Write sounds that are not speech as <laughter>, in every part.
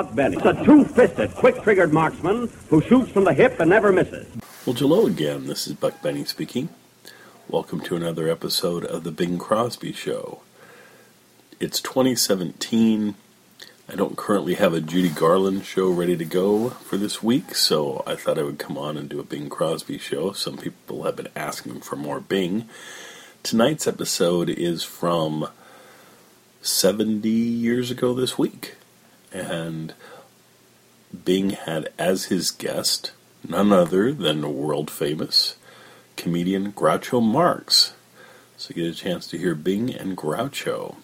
Buck Benny. It's a two-fisted, quick-triggered marksman who shoots from the hip and never misses. Well, hello again. This is Buck Benny speaking. Welcome to another episode of the Bing Crosby Show. It's 2017. I don't currently have a Judy Garland show ready to go for this week, so I thought I would come on and do a Bing Crosby show. Some people have been asking for more Bing. Tonight's episode is from 70 years ago this week, and Bing had as his guest none other than the world famous comedian Groucho Marx. So you get a chance to hear Bing and Groucho.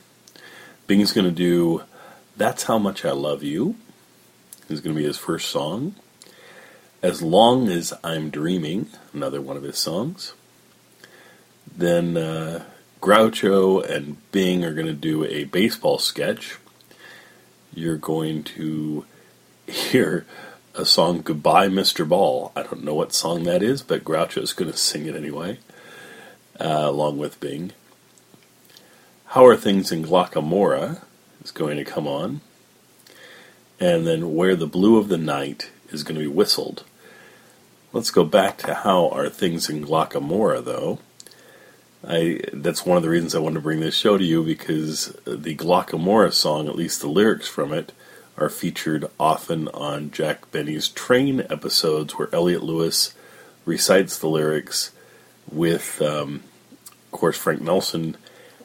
Bing's going to do That's How Much I Love You. Is going to be his first song. As Long as I'm Dreaming, another one of his songs. Then uh, Groucho and Bing are going to do a baseball sketch. You're going to hear a song, Goodbye, Mr. Ball. I don't know what song that is, but Groucho's going to sing it anyway, uh, along with Bing. How Are Things in Glocca Morra is going to come on. And then Where the Blue of the Night is going to be whistled. Let's go back to How Are Things in Glocca Morra, though. I that's one of the reasons I wanted to bring this show to you because the Glocca Morra song, at least the lyrics from it, are featured often on Jack Benny's Train episodes, where Elliot Lewis recites the lyrics with, um, of course, Frank Nelson,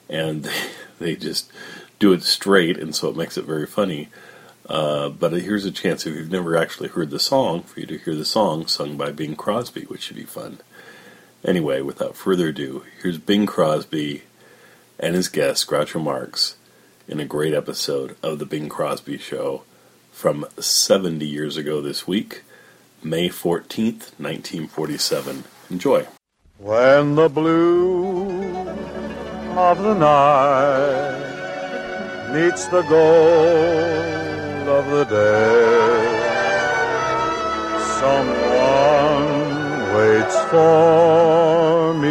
and <laughs> they just do it straight, and so it makes it very funny. Uh, but here's a chance if you've never actually heard the song for you to hear the song sung by Bing Crosby, which should be fun. Anyway, without further ado, here's Bing Crosby and his guest, Groucho Marx, in a great episode of The Bing Crosby Show from 70 years ago this week, May 14th, 1947. Enjoy. When the blue of the night meets the gold of the day, someone waits for me.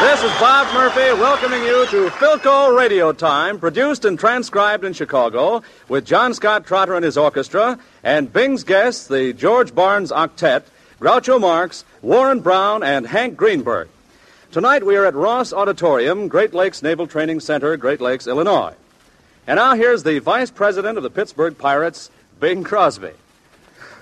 This is Bob Murphy welcoming you to Philco Radio Time, produced and transcribed in Chicago with John Scott Trotter and his orchestra and Bing's guests, the George Barnes Octet, Groucho Marx, Warren Brown, and Hank Greenberg. Tonight we are at Ross Auditorium, Great Lakes Naval Training Center, Great Lakes, Illinois. And now here's the Vice President of the Pittsburgh Pirates, Bing Crosby.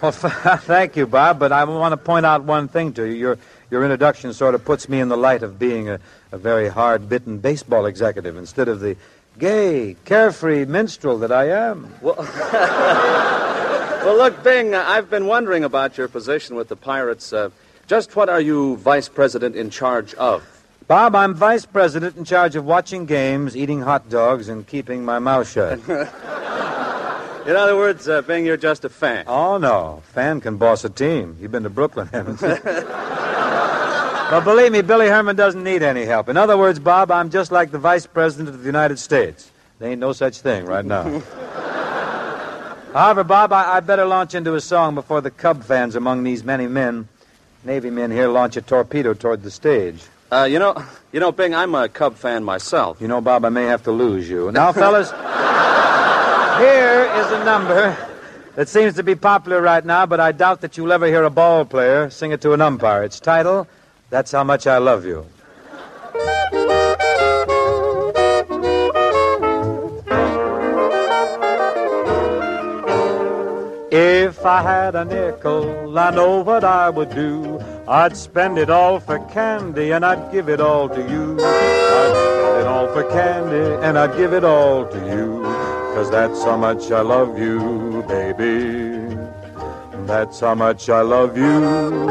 Well, <laughs> thank you, Bob, but I want to point out one thing to you. Your, your introduction sort of puts me in the light of being a, a very hard bitten baseball executive instead of the gay, carefree minstrel that I am. Well, <laughs> well look, Bing, uh, I've been wondering about your position with the Pirates. Uh, just what are you Vice President in charge of? Bob, I'm vice president in charge of watching games, eating hot dogs, and keeping my mouth shut. <laughs> In other words, uh, Bing, you're just a fan. oh, no. Fan can boss a team. You've been to Brooklyn, haven't you? <laughs> but believe me, Billy Herman doesn't need any help. In other words, Bob, I'm just like the vice president of the United States. There ain't no such thing right now. <laughs> However, Bob, I, I better launch into a song before the Cub fans among these many men, Navy men here, launch a torpedo toward the stage. Uh, you know, you know, Bing, I'm a Cub fan myself. You know, Bob, I may have to lose you. Now, <laughs> fellas, here is a number that seems to be popular right now, but I doubt that you'll ever hear a ball player sing it to an umpire. Its title, That's How Much I Love You. If I had a nickel, I know what I would do. I'd spend it all for candy and I'd give it all to you. I'd spend it all for candy and I'd give it all to you. Cause that's how much I love you, baby. That's how much I love you.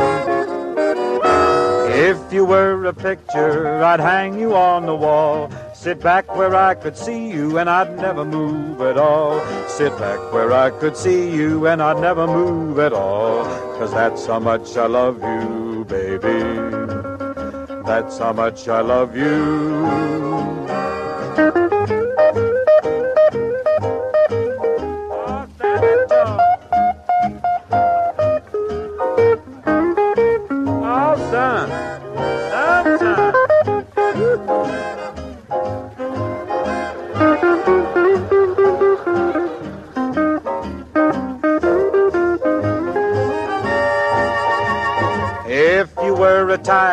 If you were a picture, I'd hang you on the wall. Sit back where I could see you and I'd never move at all. Sit back where I could see you and I'd never move at all. Cause that's how much I love you, baby. That's how much I love you.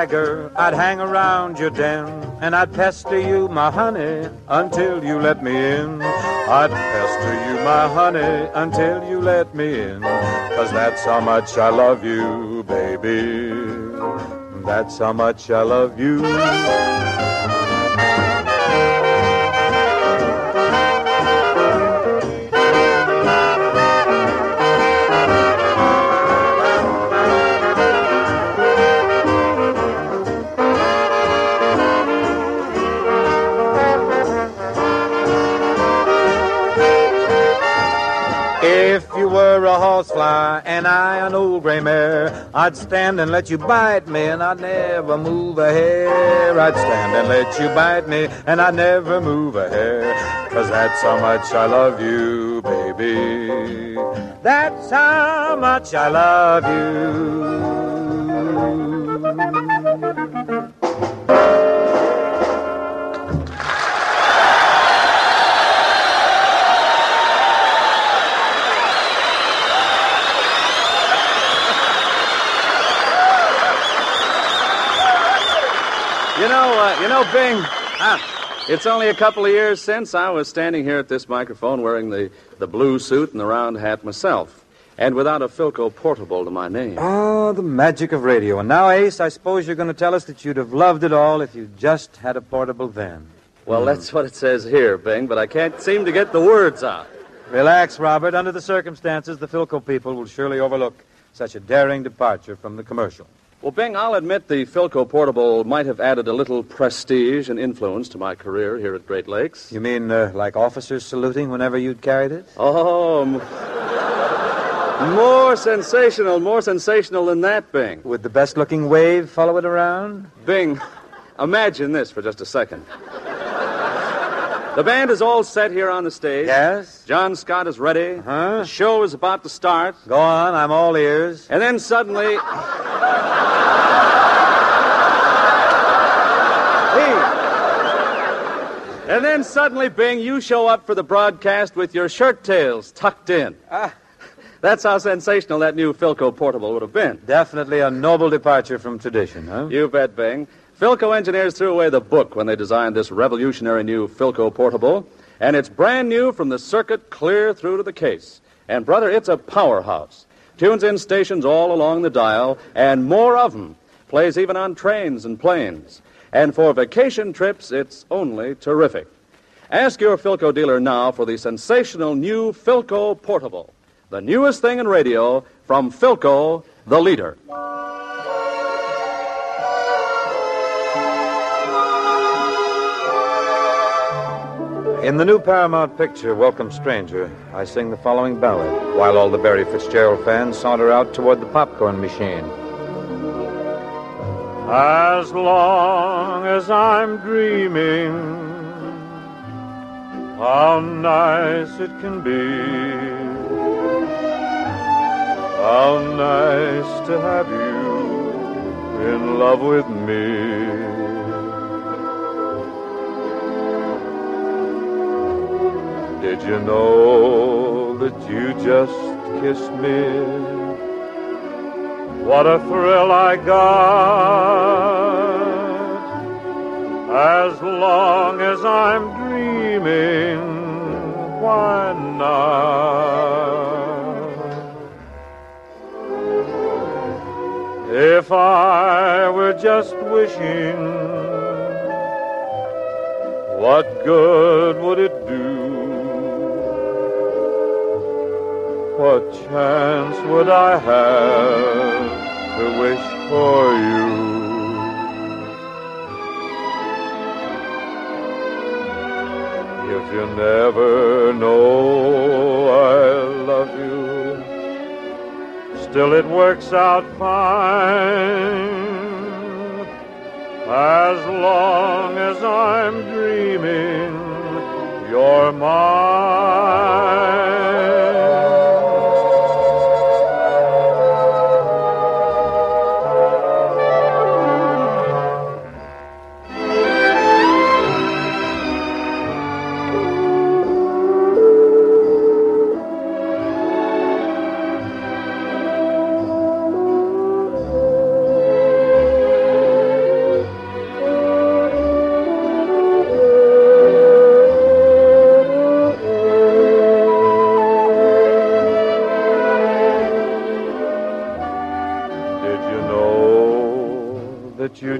I'd hang around your den, and I'd pester you, my honey, until you let me in. I'd pester you, my honey, until you let me in. Cause that's how much I love you, baby. That's how much I love you. I'd stand and let you bite me and I'd never move a hair. I'd stand and let you bite me and I'd never move a hair. Cause that's how much I love you, baby. That's how much I love you. Know, you know, Bing. Ah, it's only a couple of years since I was standing here at this microphone wearing the, the blue suit and the round hat myself, and without a Philco portable to my name. Oh, the magic of radio. And now, Ace, I suppose you're going to tell us that you'd have loved it all if you just had a portable then. Well, that's what it says here, Bing, but I can't seem to get the words out. Relax, Robert. Under the circumstances, the Philco people will surely overlook such a daring departure from the commercial. Well, Bing, I'll admit the Philco portable might have added a little prestige and influence to my career here at Great Lakes. You mean uh, like officers saluting whenever you'd carried it? Oh, m- more sensational, more sensational than that, Bing. With the best looking wave follow it around? Bing, imagine this for just a second. The band is all set here on the stage. Yes? John Scott is ready. Huh? The show is about to start. Go on, I'm all ears. And then suddenly. <laughs> And then suddenly, Bing, you show up for the broadcast with your shirt tails tucked in. Ah. That's how sensational that new Philco portable would have been. Definitely a noble departure from tradition, huh? You bet, Bing. Philco engineers threw away the book when they designed this revolutionary new Philco portable, and it's brand new from the circuit clear through to the case. And, brother, it's a powerhouse. Tunes in stations all along the dial, and more of them. Plays even on trains and planes. And for vacation trips, it's only terrific. Ask your Philco dealer now for the sensational new Philco portable, the newest thing in radio from Philco, the leader. In the new Paramount picture, Welcome Stranger, I sing the following ballad while all the Barry Fitzgerald fans saunter out toward the popcorn machine. As long as I'm dreaming, how nice it can be. How nice to have you in love with me. Did you know that you just kissed me? What a thrill I got. As long as I'm dreaming, why not? If I were just wishing, what good would it do? What chance would I have to wish for you? If you never know I love you, still it works out fine. As long as I'm dreaming, you're mine.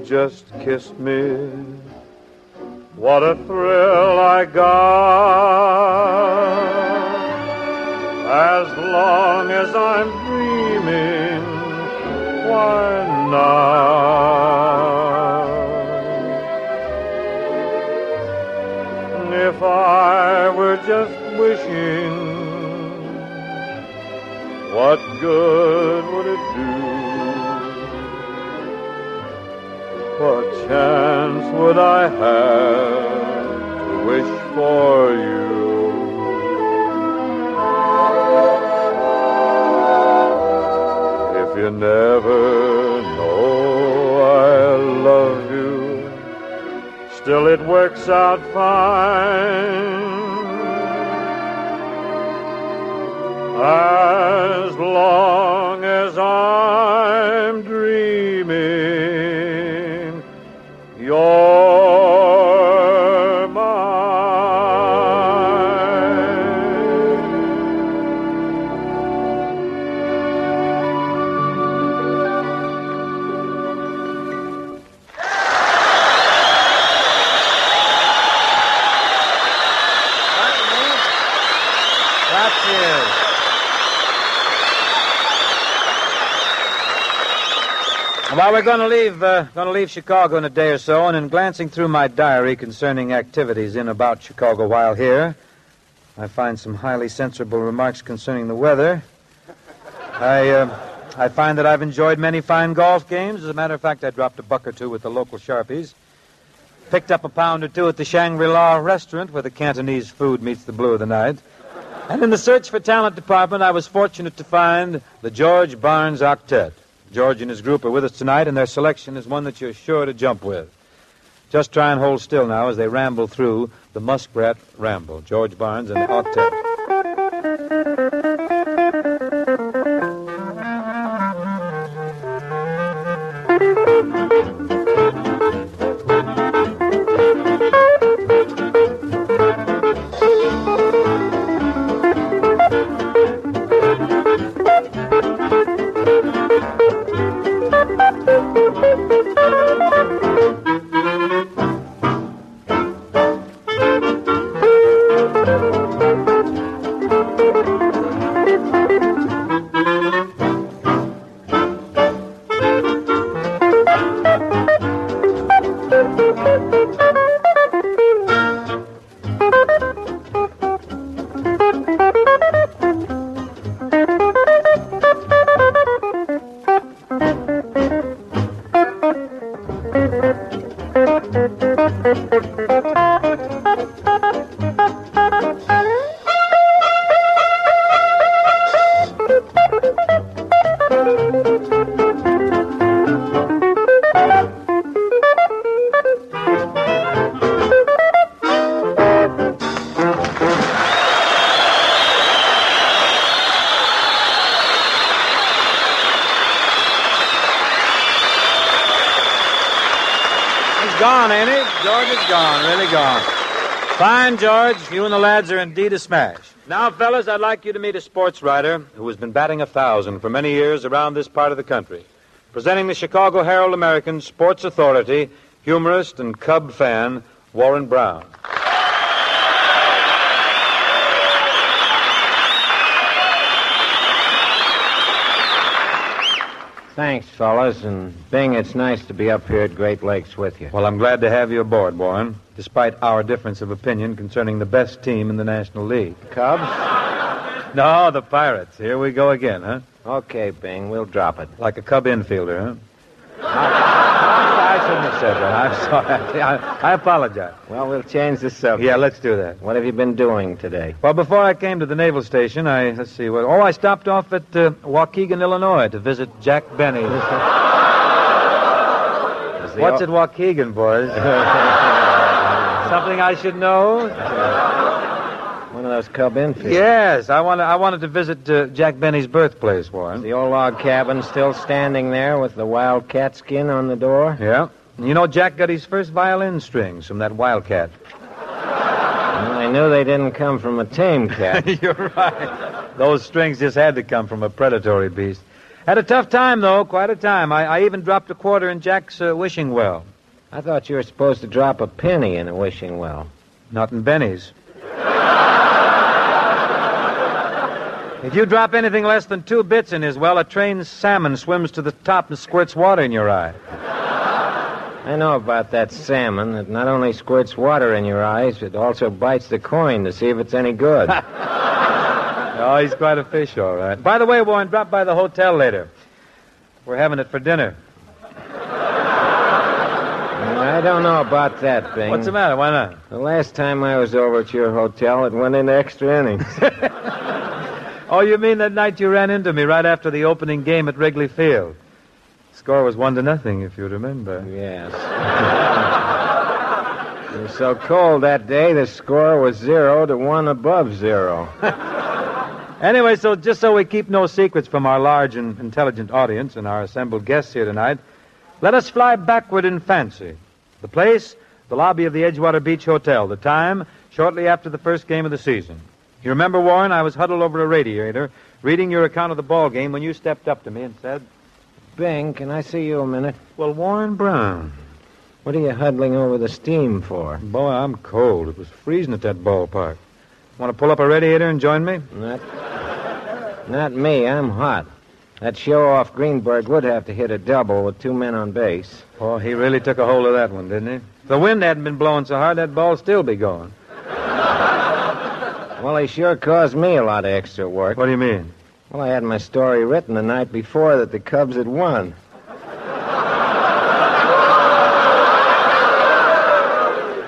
Just kissed me, what a thrill I got. As long as I'm dreaming, why not? If I were just wishing, Well, we're going to leave, uh, going to leave Chicago in a day or so, and in glancing through my diary concerning activities in about Chicago while here, I find some highly censorable remarks concerning the weather. I, uh, I find that I've enjoyed many fine golf games. As a matter of fact, I dropped a buck or two with the local sharpies. Picked up a pound or two at the Shangri-La restaurant where the Cantonese food meets the blue of the night. And in the search for talent department, I was fortunate to find the George Barnes Octet. George and his group are with us tonight, and their selection is one that you're sure to jump with. Just try and hold still now as they ramble through the Muskrat Ramble. George Barnes and the Octet. Gone, ain't he? George is gone, really gone. Fine, George. You and the lads are indeed a smash. Now, fellas, I'd like you to meet a sports writer who has been batting a thousand for many years around this part of the country. Presenting the Chicago Herald American Sports Authority, humorist and Cub fan, Warren Brown. Thanks, fellas, and Bing, it's nice to be up here at Great Lakes with you. Well, I'm glad to have you aboard, Warren, despite our difference of opinion concerning the best team in the National League. Cubs? <laughs> No, the Pirates. Here we go again, huh? Okay, Bing, we'll drop it. Like a Cub infielder, huh? I shouldn't have said that. I'm sorry. <laughs> I, I apologize. Well, we'll change the subject. Yeah, let's do that. What have you been doing today? Well, before I came to the naval station, I let's see what. Oh, I stopped off at uh, Waukegan, Illinois, to visit Jack Benny. <laughs> What's o- at Waukegan, boys? <laughs> Something I should know? Cub. Yes, I wanted. I wanted to visit uh, Jack Benny's birthplace, Warren. The old log cabin still standing there with the wildcat skin on the door? Yeah. You know, Jack got his first violin strings from that wildcat. Well, I knew they didn't come from a tame cat. <laughs> You're right. Those strings just had to come from a predatory beast. Had a tough time, though, quite a time. I, I even dropped a quarter in Jack's uh, wishing well. I thought you were supposed to drop a penny in a wishing well. Not in Benny's. If you drop anything less than two bits in his well, a trained salmon swims to the top and squirts water in your eye. I know about that salmon. It not only squirts water in your eyes, it also bites the coin to see if it's any good. <laughs> Oh, he's quite a fish, all right. By the way, Warren, drop by the hotel later. We're having it for dinner. I don't know about that, thing. What's the matter? Why not? The last time I was over at your hotel, it went into extra innings. <laughs> Oh, you mean that night you ran into me right after the opening game at Wrigley Field? Score was one to nothing, if you remember. yes. <laughs> it was so cold that day, the score was zero to one above zero. <laughs> Anyway, so just so we keep no secrets from our large and intelligent audience and our assembled guests here tonight, let us fly backward in fancy. The place, the lobby of the Edgewater Beach Hotel. The time, shortly after the first game of the season. You remember, Warren, I was huddled over a radiator reading your account of the ball game when you stepped up to me and said, Bing, can I see you a minute? Well, Warren Brown. What are you huddling over the steam for? Boy, I'm cold. It was freezing at that ballpark. Want to pull up a radiator and join me? Not, not me. I'm hot. That show-off Greenberg would have to hit a double with two men on base. Oh, he really took a hold of that one, didn't he? If the wind hadn't been blowing so hard, that ball'd still be going. Well, he sure caused me a lot of extra work. What do you mean? Well, I had my story written the night before that the Cubs had won.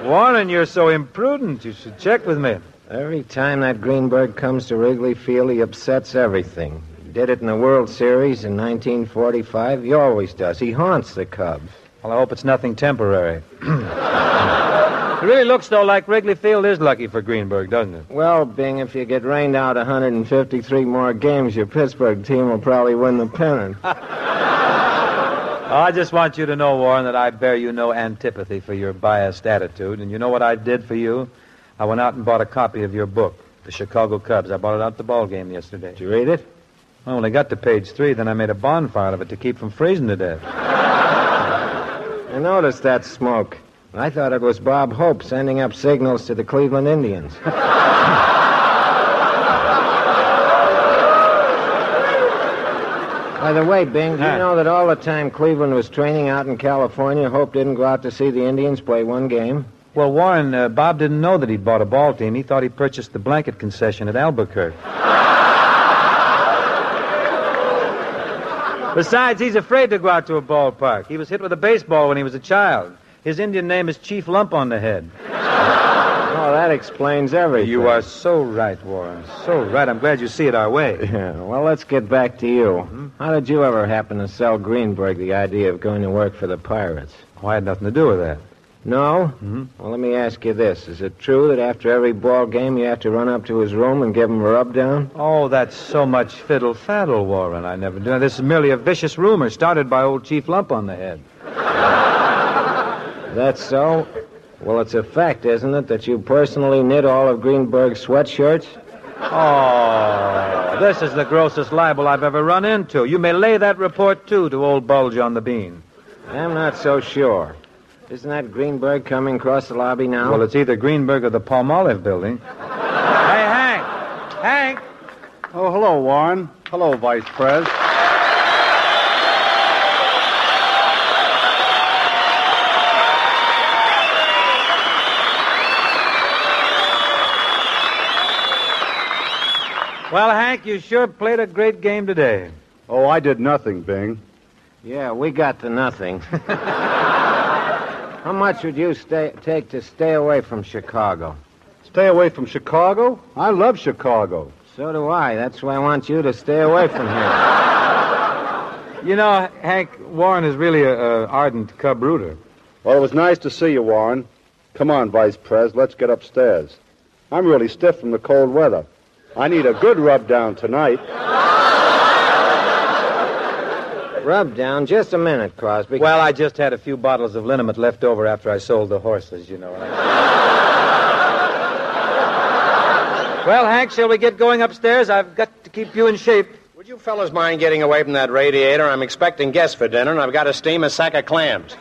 Warren, you're so imprudent. You should check with me. Every time that Greenberg comes to Wrigley Field, he upsets everything. He did it in the World Series in 1945. He always does. He haunts the Cubs. Well, I hope it's nothing temporary. <clears throat> it really looks, though, like Wrigley Field is lucky for Greenberg, doesn't it? Well, Bing, if you get rained out 153 more games, your Pittsburgh team will probably win the pennant. <laughs> I just want you to know, Warren, that I bear you no antipathy for your biased attitude. And you know what I did for you? I went out and bought a copy of your book, The Chicago Cubs. I bought it out at the ball game yesterday. Did you read it? I only got to page three, then I made a bonfire of it to keep from freezing to death. <laughs> I noticed that smoke. I thought it was Bob Hope sending up signals to the Cleveland Indians. By the way, Bing, do you know that all the time Cleveland was training out in California, Hope didn't go out to see the Indians play one game? Well, Warren, uh, Bob didn't know that he'd bought a ball team. He thought he purchased the blanket concession at Albuquerque. Besides, he's afraid to go out to a ballpark. He was hit with a baseball when he was a child. His Indian name is Chief Lump on the Head. <laughs> Oh, that explains everything. You are so right, Warren. So right. I'm glad you see it our way. <laughs> Yeah, well, let's get back to you. How did you ever happen to sell Greenberg the idea of going to work for the Pirates? Oh, I had nothing to do with that. No? Mm-hmm. Well, let me ask you this. Is it true that after every ball game you have to run up to his room and give him a rub down? Oh, that's so much fiddle faddle, Warren. I never do. This is merely a vicious rumor started by old Chief Lump on the Head. That's so? Well, it's a fact, isn't it, that you personally knit all of Greenberg's sweatshirts? Oh, this is the grossest libel I've ever run into. You may lay that report, too, to old Bulge on the bean. I'm not so sure. Isn't that Greenberg coming across the lobby now? Well, it's either Greenberg or the Palmolive building. hey, Hank! Hank! Oh, hello, Warren. Hello, Vice Pres. Well, Hank, you sure played a great game today. Oh, I did nothing, Bing. Yeah, we got to nothing. <laughs> How much would you stay, take to stay away from Chicago? Stay away from Chicago? I love Chicago. So do I. That's why I want you to stay away from here. <laughs> You know, Hank, Warren is really a, a ardent Cub rooter. Well, it was nice to see you, Warren. Come on, Vice Pres. Let's get upstairs. I'm really stiff from the cold weather. I need a good rub down tonight. Rub down. Just a minute, Crosby. Well, I just had a few bottles of liniment left over after I sold the horses, you know. <laughs> well, Hank, shall we get going upstairs? I've got to keep you in shape. Would you fellas mind getting away from that radiator? I'm expecting guests for dinner, and I've got to steam a sack of clams.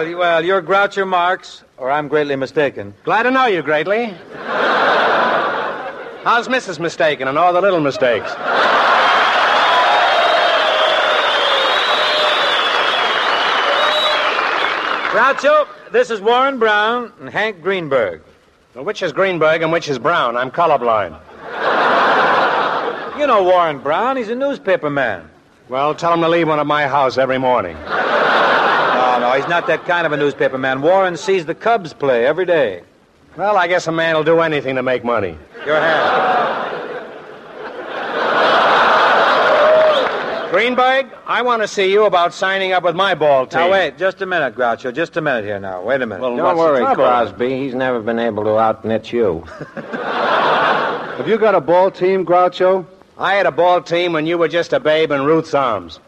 Well, well, you're Groucho Marx, or I'm greatly mistaken. Glad to know you greatly. How's Mrs. Mistaken and all the little mistakes? Groucho, this is Warren Brown and Hank Greenberg. Well, which is Greenberg and which is Brown? I'm colorblind. You know Warren Brown. He's a newspaper man. Well, tell him to leave one at my house every morning. No, no, he's not that kind of a newspaper man. Warren sees the Cubs play every day. Well, I guess a man will do anything to make money. Your hand. Greenberg, I want to see you about signing up with my ball team. Now, wait, just a minute, Groucho. Just a minute here now. Wait a minute. Well, Don't worry. Crosby. He's never been able to outnit you. <laughs> Have you got a ball team, Groucho? I had a ball team when you were just a babe in Ruth's arms.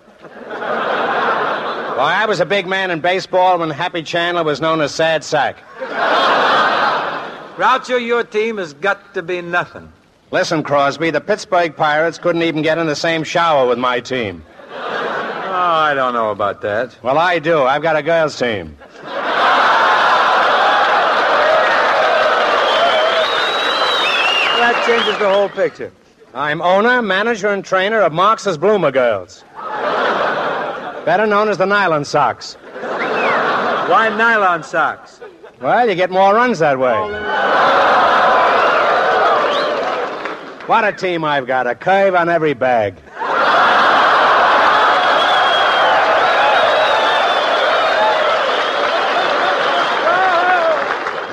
Why, I was a big man in baseball when Happy Chandler was known as Sad Sack. Groucho, your team has got to be nothing. Listen, Crosby, the Pittsburgh Pirates couldn't even get in the same shower with my team. Oh, I don't know about that. Well, I do. I've got a girls' team. That changes the whole picture. I'm owner, manager, and trainer of Marx's Bloomer Girls. Better known as the Nylon Socks. Why nylon socks? Well, you get more runs that way. What a team I've got. A curve on every bag.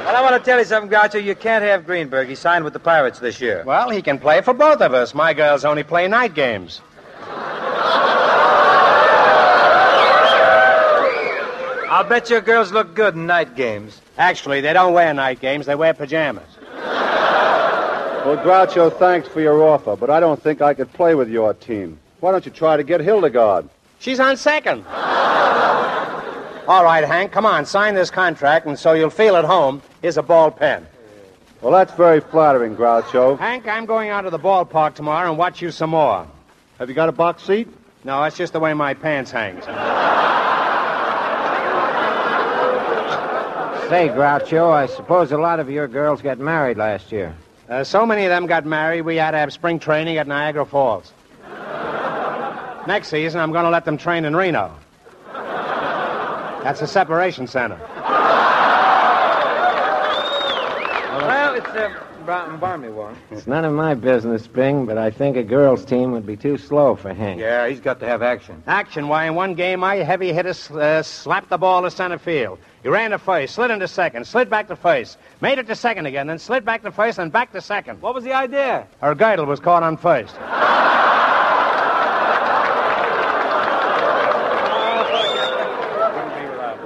Well, I want to tell you something, Groucho. You can't have Greenberg. He signed with the Pirates this year. Well, he can play for both of us. My girls only play night games. I'll bet your girls look good in night games. Actually, they don't wear night games, they wear pajamas. Well, Groucho, thanks for your offer, but I don't think I could play with your team. Why don't you try to get Hildegard? She's on second. All right, Hank, come on, sign this contract, and so you'll feel at home. Here's a ball pen. Well, that's very flattering, Groucho. Hank, I'm going out to the ballpark tomorrow and watch you some more. Have you got a box seat? No, that's just the way my pants hangs. Say, Groucho, I suppose a lot of your girls got married last year. Uh, so many of them got married, we had to have spring training at Niagara Falls. Next season, I'm going to let them train in Reno. That's a separation center. Well, it's a Brown and Barmy one. It's none of my business, Bing, but I think a girls' team would be too slow for Hank. Yeah, he's got to have action. Action. Why, in one game, my heavy hitter uh, slapped the ball to center field. He ran to first, slid into second, slid back to first, made it to second again, then slid back to first and back to second. What was the idea? Her girdle was caught on first. <laughs>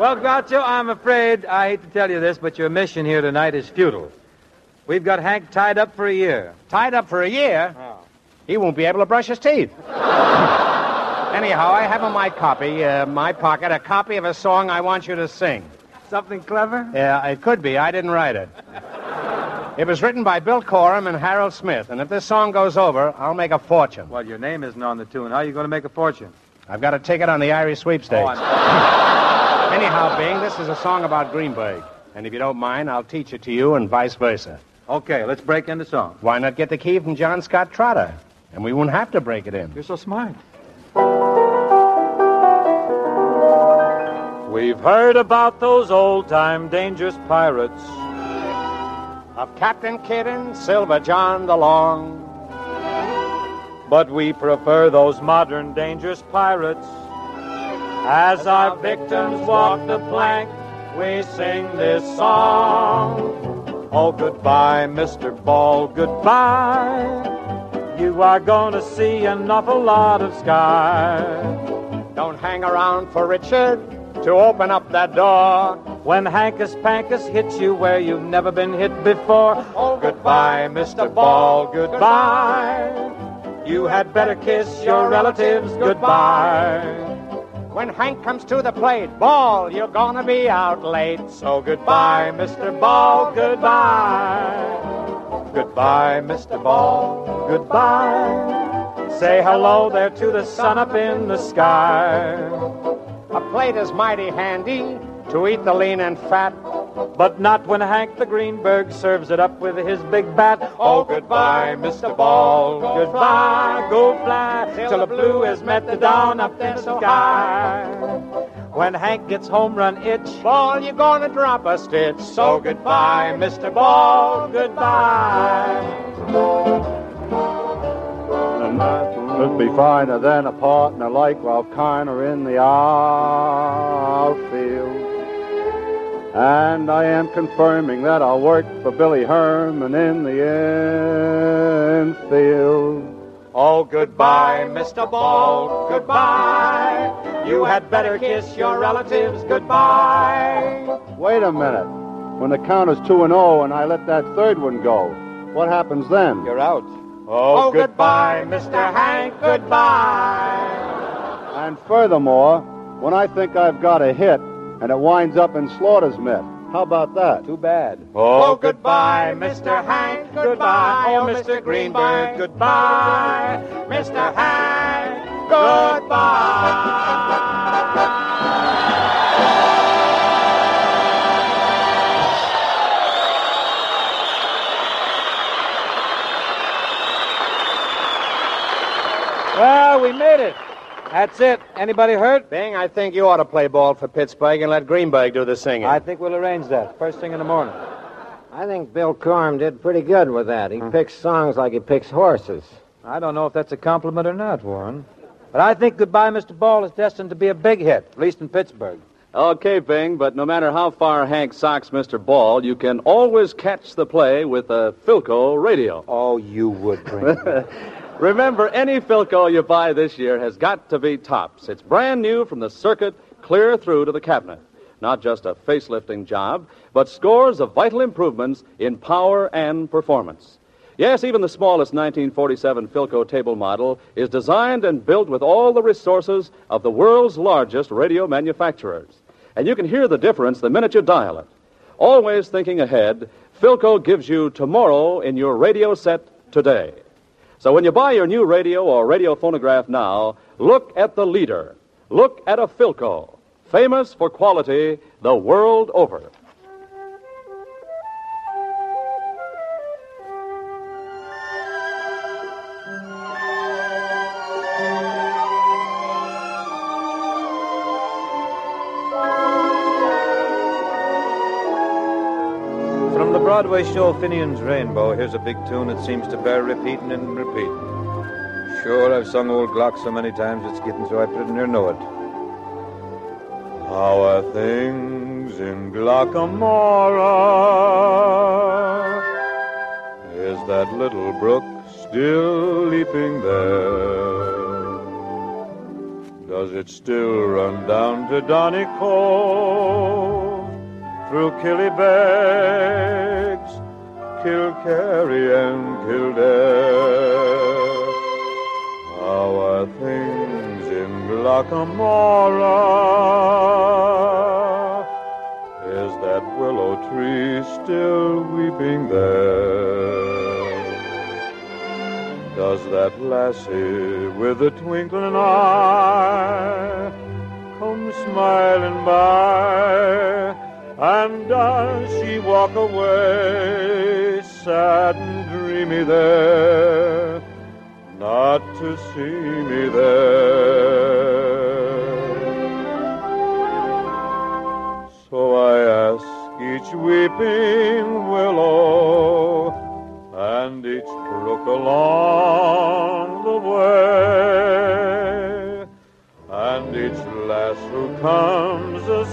Well, Groucho, I'm afraid I hate to tell you this, but your mission here tonight is futile. We've got Hank tied up for a year. Tied up for a year? He won't be able to brush his teeth. <laughs> Anyhow, I have in my copy, uh, my pocket, a copy of a song I want you to sing. Something clever? Yeah, it could be. I didn't write it. It was written by Bill Corum and Harold Smith, and if this song goes over, I'll make a fortune. Well, your name isn't on the tune. How are you going to make a fortune? I've got a ticket on the Irish sweepstakes. Oh, I'm- <laughs> Anyhow, Bing, this is a song about Greenberg. And if you don't mind, I'll teach it to you and vice versa. Okay, let's break into song. Why not get the key from John Scott Trotter? And we won't have to break it in. You're so smart. We've heard about those old time dangerous pirates. Of Captain Kidd and Silver John the Long. But we prefer those modern dangerous pirates. As our victims walk the plank, we sing this song. Oh, goodbye, Mr. Ball, goodbye. You are gonna see an awful lot of sky. Don't hang around for Richard to open up that door. When Hankus Pankus hits you where you've never been hit before. Oh, goodbye, Mr. Ball, goodbye. You had better kiss your relatives goodbye. when Hank comes to the plate. Ball, you're gonna be out late. So goodbye, Mr. Ball, goodbye. Goodbye, Mr. Ball, goodbye. Say hello there to the sun up in the sky. A plate is mighty handy to eat the lean and fat. But not when Hank the Greenberg serves it up with his big bat. Oh, goodbye, Mr. Ball, goodbye, go fly till the blue has met the dawn up in the sky. When Hank gets home run itch, Ball, you're gonna drop a stitch. so oh, goodbye, Mr. Ball, goodbye. Could be finer than a partner like Ralph Kiner in the outfield. And I am confirming that I'll work for Billy Herman in the infield. Oh, goodbye, Mr. Ball, goodbye. You had better kiss your relatives goodbye. Wait a minute. When the count is 2 and 0 and I let that third one go, what happens then? You're out. Oh, oh, goodbye, Mr. Hank, goodbye. And furthermore, when I think I've got a hit and it winds up in Slaughter's mitt, how about that? Too bad. Oh, goodbye, Mr. Hank, goodbye. Oh, Mr. Greenberg, goodbye. Mr. Hank, goodbye. Well, we made it. That's it. Anybody hurt? Bing, I think you ought to play ball for Pittsburgh and let Greenberg do the singing. I think we'll arrange that first thing in the morning. I think Bill Corum did pretty good with that. He hmm. picks songs like he picks horses. I don't know if that's a compliment or not, Warren. But I think Goodbye, Mr. Ball is destined to be a big hit, at least in Pittsburgh. Okay, Bing, but no matter how far Hank socks Mr. Ball, you can always catch the play with a Philco radio. Oh, you would, Greenberg. <laughs> Remember, any Philco you buy this year has got to be tops. It's brand new from the circuit clear through to the cabinet. Not just a facelifting job, but scores of vital improvements in power and performance. Yes, even the smallest 1947 Philco table model is designed and built with all the resources of the world's largest radio manufacturers. And you can hear the difference the minute you dial it. Always thinking ahead, Philco gives you tomorrow in your radio set today. So when you buy your new radio or radio phonograph now, look at the leader. Look at a Philco, famous for quality the world over. Broadway show Finian's Rainbow, here's a big tune that seems to bear repeating and repeating. Sure, I've sung Old Glock so many times it's getting so I pretty near know it. How are things in Glocca Morra? Is that little brook still leaping there? Does it still run down to Donegal? through Killybegs, Kilcarry, and Kildare. How are things in Glocca Morra? Is that willow tree still weeping there? Does that lassie with the twinkling eye come smiling by? And does she walk away sad and dreamy there, not to see me there? So I ask each weeping willow and each brook along the way, and each lass who comes a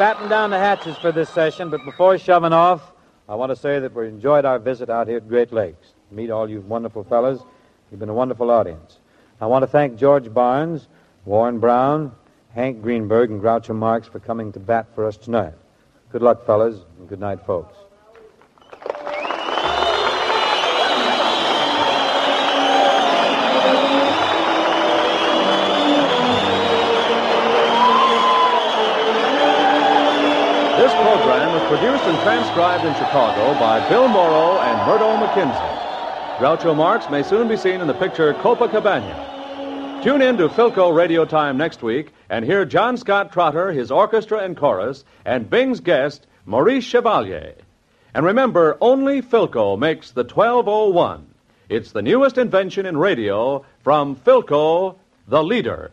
batten down the hatches for this session, but before shoving off, I want to say that we enjoyed our visit out here at Great Lakes. Meet all you wonderful fellas. You've been a wonderful audience. I want to thank George Barnes, Warren Brown, Hank Greenberg, and Groucho Marx for coming to bat for us tonight. Good luck, fellas, and good night, folks. Program was produced and transcribed in Chicago by Bill Morrow and Murdo MacKenzie. Groucho Marx may soon be seen in the picture Copacabana. Tune in to Philco Radio Time next week and hear John Scott Trotter, his orchestra and chorus, and Bing's guest, Maurice Chevalier. And remember, only Philco makes the 1201. It's the newest invention in radio from Philco, the leader.